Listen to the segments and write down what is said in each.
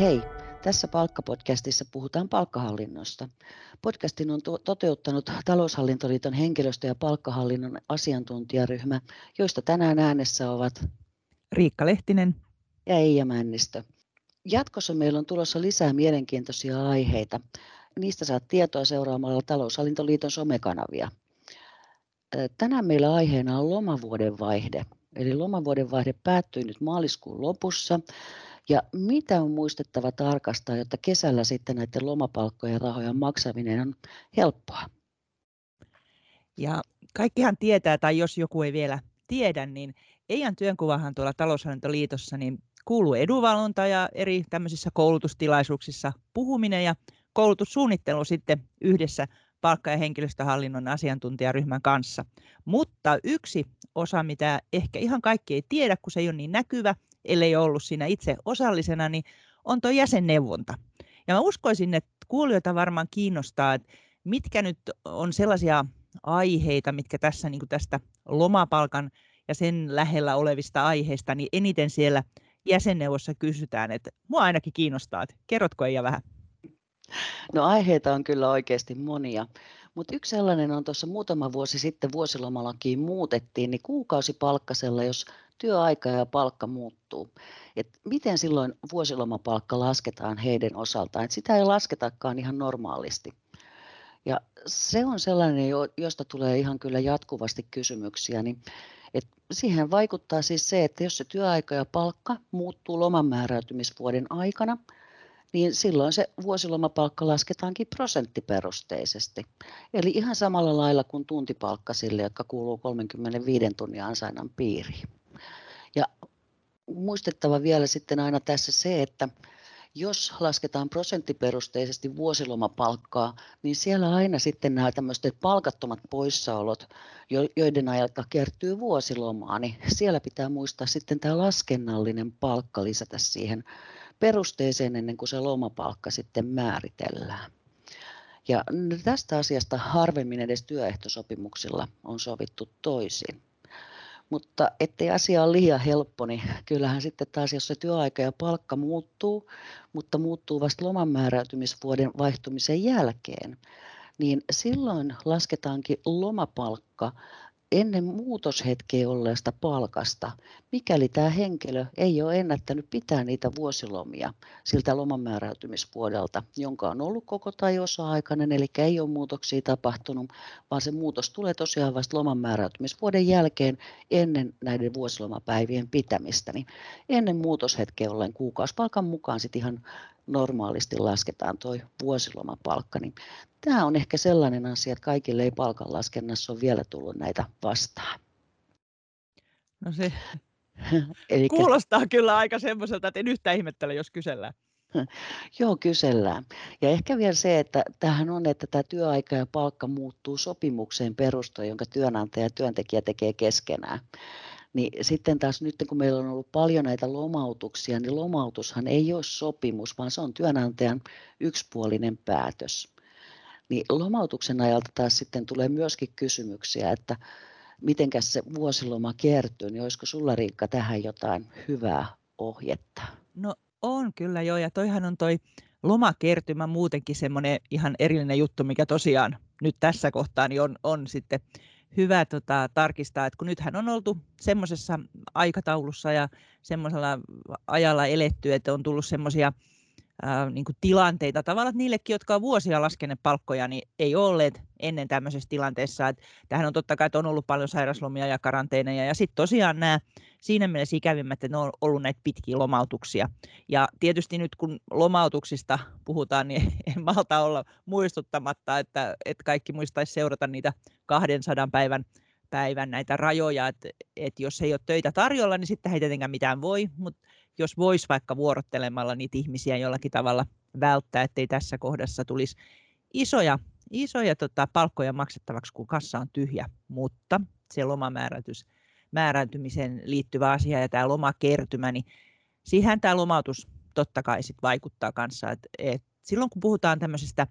Hei, tässä Palkkapodcastissa puhutaan palkkahallinnosta. Podcastin on toteuttanut Taloushallintoliiton henkilöstö- ja palkkahallinnon asiantuntijaryhmä, joista tänään äänessä ovat Riikka Lehtinen ja Eija Männistö. Jatkossa meillä on tulossa lisää mielenkiintoisia aiheita. Niistä saat tietoa seuraamalla Taloushallintoliiton somekanavia. Tänään meillä aiheena on lomavuoden vaihde. Eli lomavuoden vaihde päättyi nyt maaliskuun lopussa. Ja mitä on muistettava tarkastaa, jotta kesällä sitten näiden lomapalkkojen rahojen maksaminen on helppoa? Ja kaikkihan tietää, tai jos joku ei vielä tiedä, niin Eijan työnkuvahan tuolla taloushallintoliitossa niin kuuluu edunvalvonta ja eri tämmöisissä koulutustilaisuuksissa puhuminen ja koulutussuunnittelu sitten yhdessä palkka- ja henkilöstöhallinnon asiantuntijaryhmän kanssa. Mutta yksi osa, mitä ehkä ihan kaikki ei tiedä, kun se ei ole niin näkyvä, ellei ollut siinä itse osallisena, niin on tuo jäsenneuvonta. Ja mä uskoisin, että kuulijoita varmaan kiinnostaa, että mitkä nyt on sellaisia aiheita, mitkä tässä niin tästä lomapalkan ja sen lähellä olevista aiheista, niin eniten siellä jäsenneuvossa kysytään, että mua ainakin kiinnostaa, että kerrotko Eija vähän? No aiheita on kyllä oikeasti monia, mutta yksi sellainen on tuossa muutama vuosi sitten vuosilomalakiin muutettiin, niin kuukausipalkkasella, jos työaika ja palkka muuttuu. Et miten silloin vuosilomapalkka lasketaan heidän osaltaan? Et sitä ei lasketakaan ihan normaalisti. Ja se on sellainen, josta tulee ihan kyllä jatkuvasti kysymyksiä. Niin et siihen vaikuttaa siis se, että jos se työaika ja palkka muuttuu loman määräytymisvuoden aikana, niin silloin se vuosilomapalkka lasketaankin prosenttiperusteisesti. Eli ihan samalla lailla kuin tuntipalkka sille, jotka kuuluu 35 tunnin ansainnan piiriin. Ja muistettava vielä sitten aina tässä se, että jos lasketaan prosenttiperusteisesti vuosilomapalkkaa, niin siellä aina sitten nämä tämmöiset palkattomat poissaolot, joiden ajalta kertyy vuosilomaa, niin siellä pitää muistaa sitten tämä laskennallinen palkka lisätä siihen perusteeseen ennen kuin se lomapalkka sitten määritellään. Ja tästä asiasta harvemmin edes työehtosopimuksilla on sovittu toisin. Mutta ettei asia ole liian helppo, niin kyllähän sitten taas, jos se työaika ja palkka muuttuu, mutta muuttuu vasta loman määräytymisvuoden vaihtumisen jälkeen, niin silloin lasketaankin lomapalkka ennen muutoshetkeä olleesta palkasta, mikäli tämä henkilö ei ole ennättänyt pitää niitä vuosilomia siltä lomanmääräytymisvuodelta, jonka on ollut koko tai osa-aikainen, eli ei ole muutoksia tapahtunut, vaan se muutos tulee tosiaan vasta lomanmääräytymisvuoden jälkeen ennen näiden vuosilomapäivien pitämistä. Niin ennen muutoshetkeä ollen kuukausipalkan mukaan sitten ihan normaalisti lasketaan tuo vuosilomapalkka, niin tämä on ehkä sellainen asia, että kaikille ei palkanlaskennassa ole vielä tullut näitä vastaan. No se Elikkä... kuulostaa kyllä aika semmoiselta, että en yhtään ihmettele, jos kysellään. Joo, kysellään. Ja ehkä vielä se, että tähän on, että tämä työaika ja palkka muuttuu sopimukseen perustuen, jonka työnantaja ja työntekijä tekee keskenään. Niin sitten taas nyt kun meillä on ollut paljon näitä lomautuksia, niin lomautushan ei ole sopimus, vaan se on työnantajan yksipuolinen päätös. Niin lomautuksen ajalta taas sitten tulee myöskin kysymyksiä, että mitenkäs se vuosiloma kertyy, niin olisiko sulla Riikka tähän jotain hyvää ohjetta? No on kyllä joo, ja toihan on toi lomakertymä muutenkin semmoinen ihan erillinen juttu, mikä tosiaan nyt tässä kohtaa niin on, on sitten hyvä tota, tarkistaa, että kun nythän on oltu semmoisessa aikataulussa ja semmoisella ajalla eletty, että on tullut semmoisia niin tilanteita tavallaan, että niillekin, jotka on vuosia laskeneet palkkoja, niin ei olleet ennen tämmöisessä tilanteessa. Että tähän on totta kai, että on ollut paljon sairaslomia ja karanteeneja. Ja sitten tosiaan nämä siinä mielessä ikävimmät, että ne on ollut näitä pitkiä lomautuksia. Ja tietysti nyt kun lomautuksista puhutaan, niin en malta olla muistuttamatta, että, että kaikki muistaisi seurata niitä 200 päivän päivän näitä rajoja, että, että jos ei ole töitä tarjolla, niin sitten ei tietenkään mitään voi, mutta jos voisi vaikka vuorottelemalla niitä ihmisiä jollakin tavalla välttää, ettei tässä kohdassa tulisi isoja, isoja tota, palkkoja maksettavaksi, kun kassa on tyhjä, mutta se lomamäärätys, määräytymiseen liittyvä asia ja tämä lomakertymä, niin siihen tämä lomautus totta kai sit vaikuttaa kanssa. Et, et silloin kun puhutaan tämmöisestä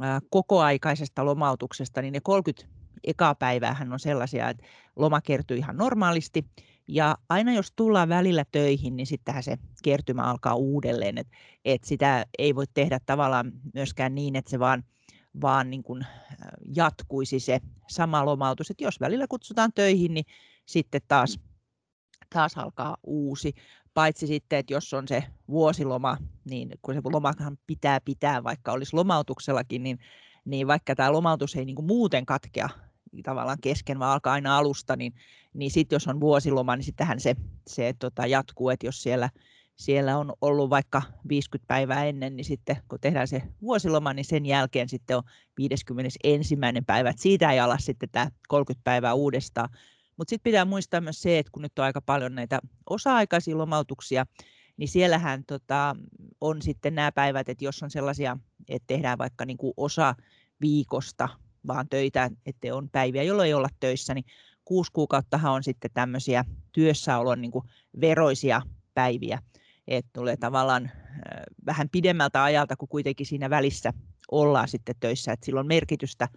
ää, kokoaikaisesta lomautuksesta, niin ne 30 ekaa päiväähän on sellaisia, että loma kertyy ihan normaalisti, Ja aina jos tullaan välillä töihin, niin sittenhän se kertymä alkaa uudelleen. Et, et sitä ei voi tehdä tavallaan myöskään niin, että se vaan, vaan niin kuin jatkuisi se sama lomautus. Et jos välillä kutsutaan töihin, niin sitten taas, taas alkaa uusi. Paitsi sitten, että jos on se vuosiloma, niin kun se lomahan pitää pitää, vaikka olisi lomautuksellakin, niin, niin vaikka tämä lomautus ei niin kuin muuten katkea tavallaan kesken, vaan alkaa aina alusta, niin, niin sitten jos on vuosiloma, niin sittenhän se, se tota, jatkuu, että jos siellä, siellä on ollut vaikka 50 päivää ennen, niin sitten kun tehdään se vuosiloma, niin sen jälkeen sitten on 51. päivä, että siitä ei ala sitten tämä 30 päivää uudestaan. Mutta sitten pitää muistaa myös se, että kun nyt on aika paljon näitä osa-aikaisia lomautuksia, niin siellähän tota, on sitten nämä päivät, että jos on sellaisia, että tehdään vaikka niin kuin osa viikosta vaan töitä, että on päiviä, jolloin ei olla töissä, niin kuusi kuukauttahan on sitten tämmöisiä työssäolon niin kuin veroisia päiviä, että tulee tavallaan vähän pidemmältä ajalta, kuin kuitenkin siinä välissä ollaan sitten töissä, että sillä on merkitystä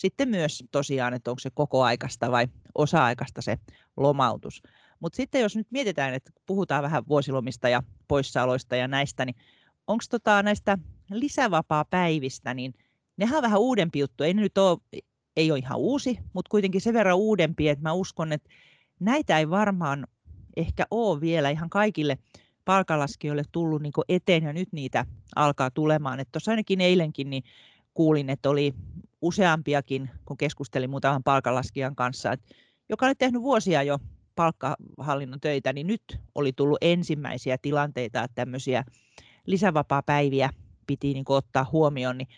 sitten myös tosiaan, että onko se koko-aikaista vai osa-aikaista se lomautus. Mutta sitten jos nyt mietitään, että puhutaan vähän vuosilomista ja poissaoloista ja näistä, niin onko tota näistä lisävapaa-päivistä, niin nehän on vähän uudempi juttu. Ei ne nyt ole, ei ole ihan uusi, mutta kuitenkin sen verran uudempi, että mä uskon, että näitä ei varmaan ehkä ole vielä ihan kaikille palkalaskijoille tullut niin eteen ja nyt niitä alkaa tulemaan. Tuossa ainakin eilenkin niin kuulin, että oli useampiakin, kun keskustelin muutaman palkanlaskijan kanssa, että joka oli tehnyt vuosia jo palkkahallinnon töitä, niin nyt oli tullut ensimmäisiä tilanteita, että tämmöisiä lisävapaa-päiviä piti niin ottaa huomioon, niin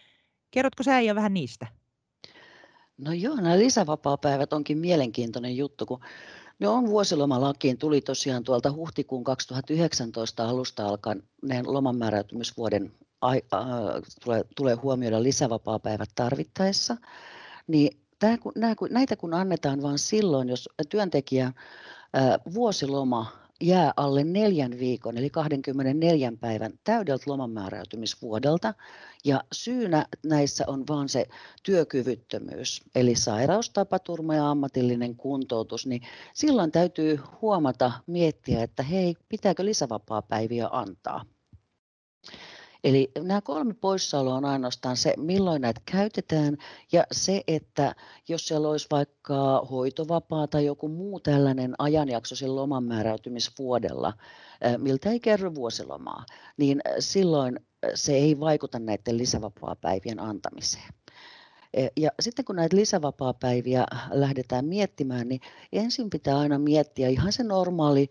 kerrotko sä ja vähän niistä? No joo, nämä lisävapaa-päivät onkin mielenkiintoinen juttu, kun ne on vuosilomalakiin, tuli tosiaan tuolta huhtikuun 2019 alusta alkaen tulee, tulee huomioida lisävapaapäivät tarvittaessa, niin tämä, kun, nämä, näitä kun annetaan vain silloin, jos työntekijä vuosiloma jää alle neljän viikon, eli 24 päivän täydeltä lomanmääräytymisvuodelta, ja syynä näissä on vain se työkyvyttömyys, eli sairaus, tapaturma ja ammatillinen kuntoutus, niin silloin täytyy huomata, miettiä, että hei, pitääkö lisävapaa-päiviä antaa. Eli nämä kolme poissaoloa on ainoastaan se, milloin näitä käytetään ja se, että jos siellä olisi vaikka hoitovapaa tai joku muu tällainen ajanjakso sen loman määräytymisvuodella, miltä ei kerry vuosilomaa, niin silloin se ei vaikuta näiden lisävapaa-päivien antamiseen. Ja sitten kun näitä lisävapaa-päiviä lähdetään miettimään, niin ensin pitää aina miettiä ihan se normaali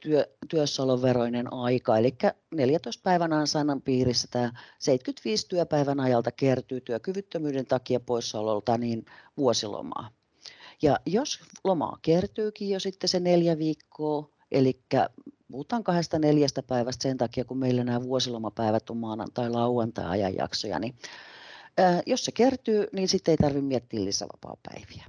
työ, työssäoloveroinen aika, eli 14 päivän ansainnan piirissä tämä 75 työpäivän ajalta kertyy työkyvyttömyyden takia poissaololta niin vuosilomaa. Ja jos lomaa kertyykin jo sitten se neljä viikkoa, eli puhutaan kahdesta neljästä päivästä sen takia, kun meillä nämä vuosilomapäivät on maanantai lauantai ajanjaksoja, niin jos se kertyy, niin sitten ei tarvitse miettiä lisävapaa-päiviä.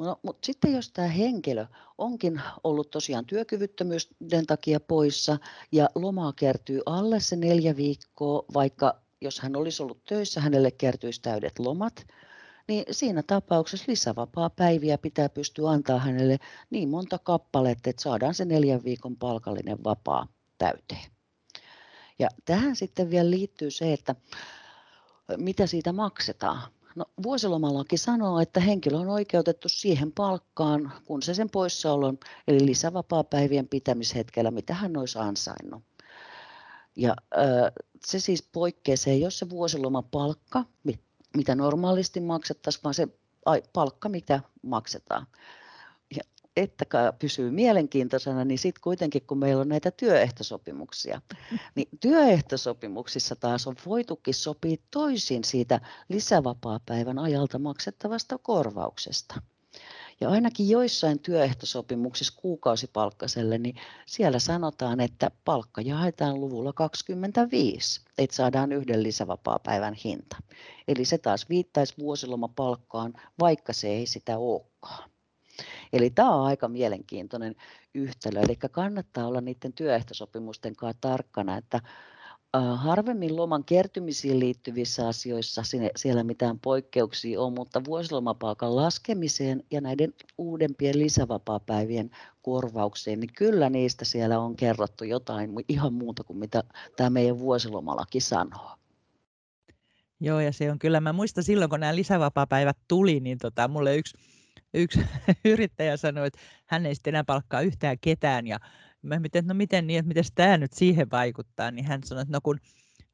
No, mutta sitten jos tämä henkilö onkin ollut tosiaan työkyvyttömyyden takia poissa ja lomaa kertyy alle se neljä viikkoa, vaikka jos hän olisi ollut töissä, hänelle kertyisi täydet lomat, niin siinä tapauksessa lisävapaa päiviä pitää pystyä antaa hänelle niin monta kappaletta, että saadaan se neljän viikon palkallinen vapaa täyteen. Ja tähän sitten vielä liittyy se, että mitä siitä maksetaan. No, vuosilomalaki sanoo, että henkilö on oikeutettu siihen palkkaan, kun se sen poissaolon, eli lisävapaa-päivien pitämishetkellä, mitä hän olisi ansainnut. Ja se siis poikkeaa se, jos se vuosilomapalkka, mitä normaalisti maksettaisiin, vaan se palkka, mitä maksetaan että pysyy mielenkiintoisena, niin sitten kuitenkin kun meillä on näitä työehtosopimuksia, niin työehtosopimuksissa taas on voitukin sopia toisin siitä lisävapaapäivän ajalta maksettavasta korvauksesta. Ja ainakin joissain työehtosopimuksissa kuukausipalkkaselle, niin siellä sanotaan, että palkka jaetaan luvulla 25, että saadaan yhden lisävapaapäivän hinta. Eli se taas viittaisi vuosilomapalkkaan, vaikka se ei sitä olekaan. Eli tämä on aika mielenkiintoinen yhtälö. Eli kannattaa olla niiden työehtosopimusten kanssa tarkkana, että harvemmin loman kertymisiin liittyvissä asioissa siellä mitään poikkeuksia on, mutta vuosilomapalkan laskemiseen ja näiden uudempien lisävapaapäivien korvaukseen, niin kyllä niistä siellä on kerrottu jotain ihan muuta kuin mitä tämä meidän vuosilomalaki sanoo. Joo, ja se on kyllä, mä muistan silloin, kun nämä lisävapaapäivät tuli, niin tota, mulle yksi, yksi yrittäjä sanoi, että hän ei sitten enää palkkaa yhtään ketään, ja mä mietin, no miten niin, että miten tämä nyt siihen vaikuttaa, niin hän sanoi, että no kun,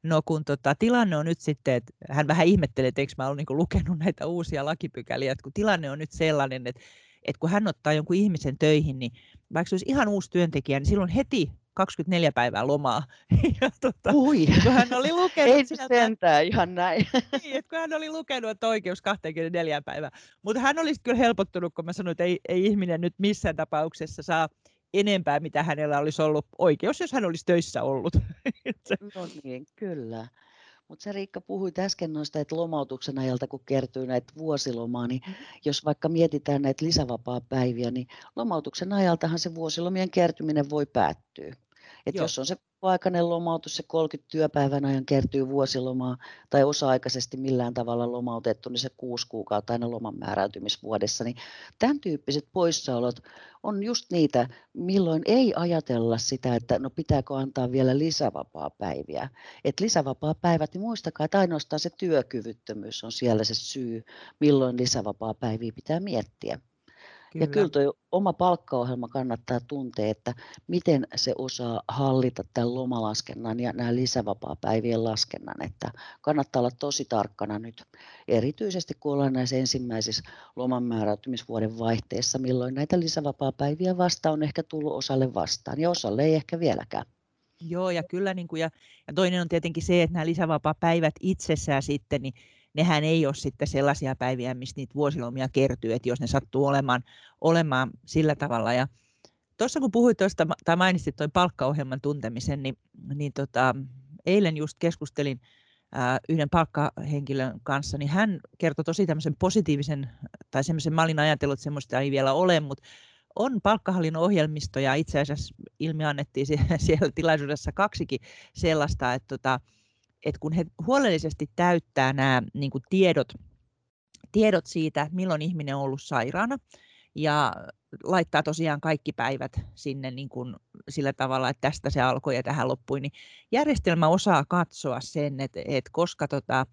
no kun tota, tilanne on nyt sitten, että hän vähän ihmetteli, että eikö mä ollut niin lukenut näitä uusia lakipykäliä, että kun tilanne on nyt sellainen, että, että kun hän ottaa jonkun ihmisen töihin, niin vaikka se olisi ihan uusi työntekijä, niin silloin heti 24 päivää lomaa. Ja tuota, Ui. Kun hän oli lukenut Ei sieltä, sentään ihan näin. Niin, että kun hän oli lukenut, että oikeus 24 päivää. Mutta hän olisi kyllä helpottunut, kun mä sanoin, että ei, ei ihminen nyt missään tapauksessa saa enempää, mitä hänellä olisi ollut oikeus, jos hän olisi töissä ollut. No niin, kyllä. Mutta sä Riikka puhuit äsken noista, että lomautuksen ajalta kun kertyy näitä vuosilomaa, niin mm-hmm. jos vaikka mietitään näitä lisävapaa-päiviä, niin lomautuksen ajaltahan se vuosilomien kertyminen voi päättyä. Et jos on se aikainen lomautus, se 30 työpäivän ajan kertyy vuosilomaa tai osa-aikaisesti millään tavalla lomautettu, niin se kuusi kuukautta aina loman määräytymisvuodessa, niin tämän tyyppiset poissaolot on just niitä, milloin ei ajatella sitä, että no pitääkö antaa vielä lisävapaa-päiviä. Et lisävapaa-päivät, niin muistakaa, että ainoastaan se työkyvyttömyys on siellä se syy, milloin lisävapaa-päiviä pitää miettiä. Kyllä. Ja kyllä tuo oma palkkaohjelma kannattaa tuntea, että miten se osaa hallita tämän lomalaskennan ja nämä lisävapaa-päivien laskennan. Että kannattaa olla tosi tarkkana nyt, erityisesti kun ollaan näissä ensimmäisissä loman määräytymisvuoden vaihteessa, milloin näitä lisävapaa-päiviä vasta on ehkä tullut osalle vastaan ja osalle ei ehkä vieläkään. Joo, ja kyllä, niin kuin, ja, ja toinen on tietenkin se, että nämä lisävapaa-päivät itsessään sitten, niin nehän ei ole sitten sellaisia päiviä, missä niitä vuosilomia kertyy, että jos ne sattuu olemaan, olemaan sillä tavalla. Ja tuossa kun puhuit tuosta, tai mainitsit tuon palkkaohjelman tuntemisen, niin, niin tota, eilen just keskustelin ää, yhden palkkahenkilön kanssa, niin hän kertoi tosi tämmöisen positiivisen, tai semmoisen, mä olin ajatellut, että semmoista ei vielä ole, mutta on palkkahallinnon ohjelmisto ja itse asiassa ilmi annettiin siellä tilaisuudessa kaksikin sellaista, että tota, että kun he huolellisesti täyttää nämä niin kuin tiedot, tiedot siitä, milloin ihminen on ollut sairaana, ja laittaa tosiaan kaikki päivät sinne niin kuin sillä tavalla, että tästä se alkoi ja tähän loppui, niin järjestelmä osaa katsoa sen, että, että koska tota,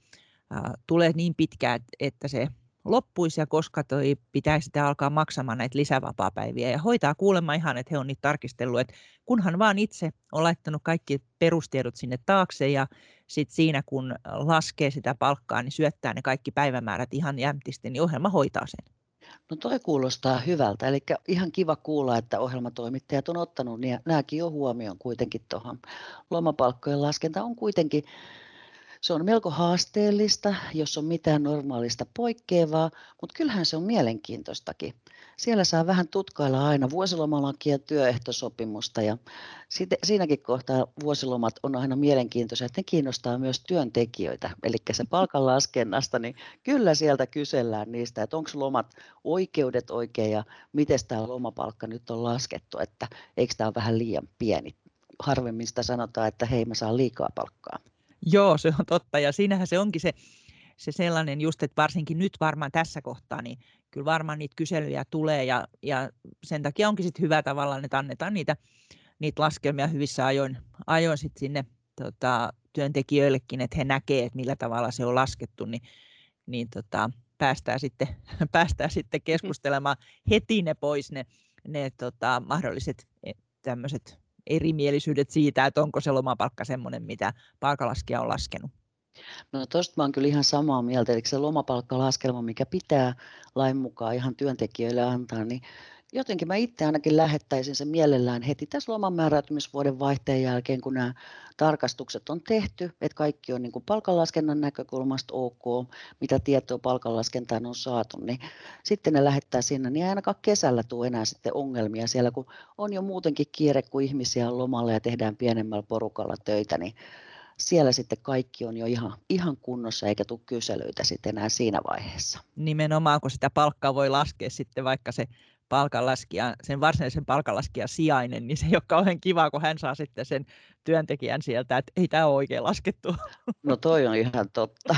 tulee niin pitkään, että se loppuisi ja koska toi pitäisi sitten alkaa maksamaan näitä lisävapaapäiviä ja hoitaa kuulemma ihan, että he on niitä tarkistellut, että kunhan vaan itse on laittanut kaikki perustiedot sinne taakse ja sitten siinä kun laskee sitä palkkaa, niin syöttää ne kaikki päivämäärät ihan jämtisti, niin ohjelma hoitaa sen. No toi kuulostaa hyvältä, eli ihan kiva kuulla, että ohjelmatoimittajat on ottanut niin nämäkin jo huomioon kuitenkin tuohon. Lomapalkkojen laskenta on kuitenkin se on melko haasteellista, jos on mitään normaalista poikkeavaa, mutta kyllähän se on mielenkiintoistakin. Siellä saa vähän tutkailla aina vuosilomalakia ja työehtosopimusta ja siinäkin kohtaa vuosilomat on aina mielenkiintoisia, että ne kiinnostaa myös työntekijöitä. Eli se palkanlaskennasta, niin kyllä sieltä kysellään niistä, että onko lomat oikeudet oikein ja miten tämä lomapalkka nyt on laskettu, että eikö tämä ole vähän liian pieni. Harvemmin sitä sanotaan, että hei mä saan liikaa palkkaa. Joo, se on totta. Ja siinähän se onkin se, se sellainen just, että varsinkin nyt varmaan tässä kohtaa, niin kyllä varmaan niitä kyselyjä tulee ja, ja sen takia onkin sitten hyvä tavallaan, että annetaan niitä, niitä laskelmia hyvissä ajoin, ajoin sit sinne tota, työntekijöillekin, että he näkevät, että millä tavalla se on laskettu, niin, niin tota, päästään, sitten, päästään sitten keskustelemaan heti ne pois ne, ne tota, mahdolliset e, tämmöiset erimielisyydet siitä, että onko se lomapalkka semmoinen, mitä palkalaskija on laskenut? No tuosta oon kyllä ihan samaa mieltä, eli se lomapalkkalaskelma, mikä pitää lain mukaan ihan työntekijöille antaa, niin jotenkin mä itse ainakin lähettäisin sen mielellään heti tässä loman määräytymisvuoden vaihteen jälkeen, kun nämä tarkastukset on tehty, että kaikki on niin palkanlaskennan näkökulmasta ok, mitä tietoa palkanlaskentaan on saatu, niin sitten ne lähettää sinne, niin ainakaan kesällä tule enää sitten ongelmia siellä, kun on jo muutenkin kiire, kun ihmisiä on lomalla ja tehdään pienemmällä porukalla töitä, niin siellä sitten kaikki on jo ihan, ihan kunnossa eikä tule kyselyitä sitten enää siinä vaiheessa. Nimenomaan, kun sitä palkkaa voi laskea sitten vaikka se palkanlaskija, sen varsinaisen palkanlaskijan sijainen, niin se ei ole kauhean kiva, kun hän saa sitten sen työntekijän sieltä, että ei tämä ole oikein laskettu. No toi on ihan totta.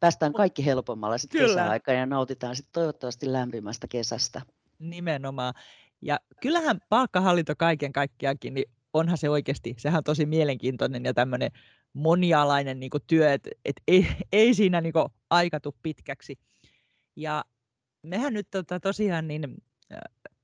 Päästään kaikki helpommalla sitten kesäaikaan ja nautitaan sitten toivottavasti lämpimästä kesästä. Nimenomaan. Ja kyllähän palkkahallinto kaiken kaikkiaankin, niin onhan se oikeasti, sehän on tosi mielenkiintoinen ja tämmöinen monialainen niin työ, että et ei, ei siinä niin aikatu pitkäksi. Ja mehän nyt tota, tosiaan niin,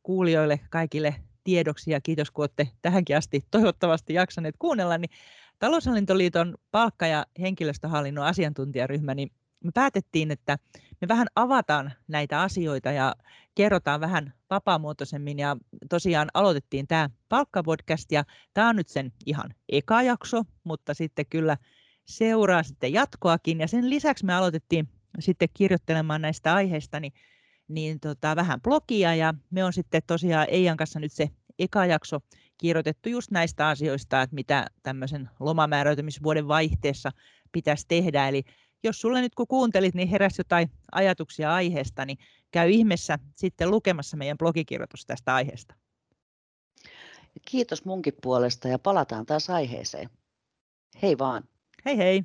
kuulijoille kaikille tiedoksi ja kiitos kun olette tähänkin asti toivottavasti jaksaneet kuunnella, niin Taloushallintoliiton palkka- ja henkilöstöhallinnon asiantuntijaryhmä, niin me päätettiin, että me vähän avataan näitä asioita ja kerrotaan vähän vapaamuotoisemmin ja tosiaan aloitettiin tämä palkkapodcast ja tämä on nyt sen ihan eka jakso, mutta sitten kyllä seuraa sitten jatkoakin ja sen lisäksi me aloitettiin sitten kirjoittelemaan näistä aiheista niin, niin tota, vähän blogia ja me on sitten tosiaan Eijan kanssa nyt se eka jakso kirjoitettu just näistä asioista, että mitä tämmöisen lomamääräytymisvuoden vaihteessa pitäisi tehdä. Eli jos sulle nyt kun kuuntelit, niin heräsi jotain ajatuksia aiheesta, niin käy ihmeessä sitten lukemassa meidän blogikirjoitus tästä aiheesta. Kiitos munkin puolesta ja palataan taas aiheeseen. Hei vaan. Hei hei.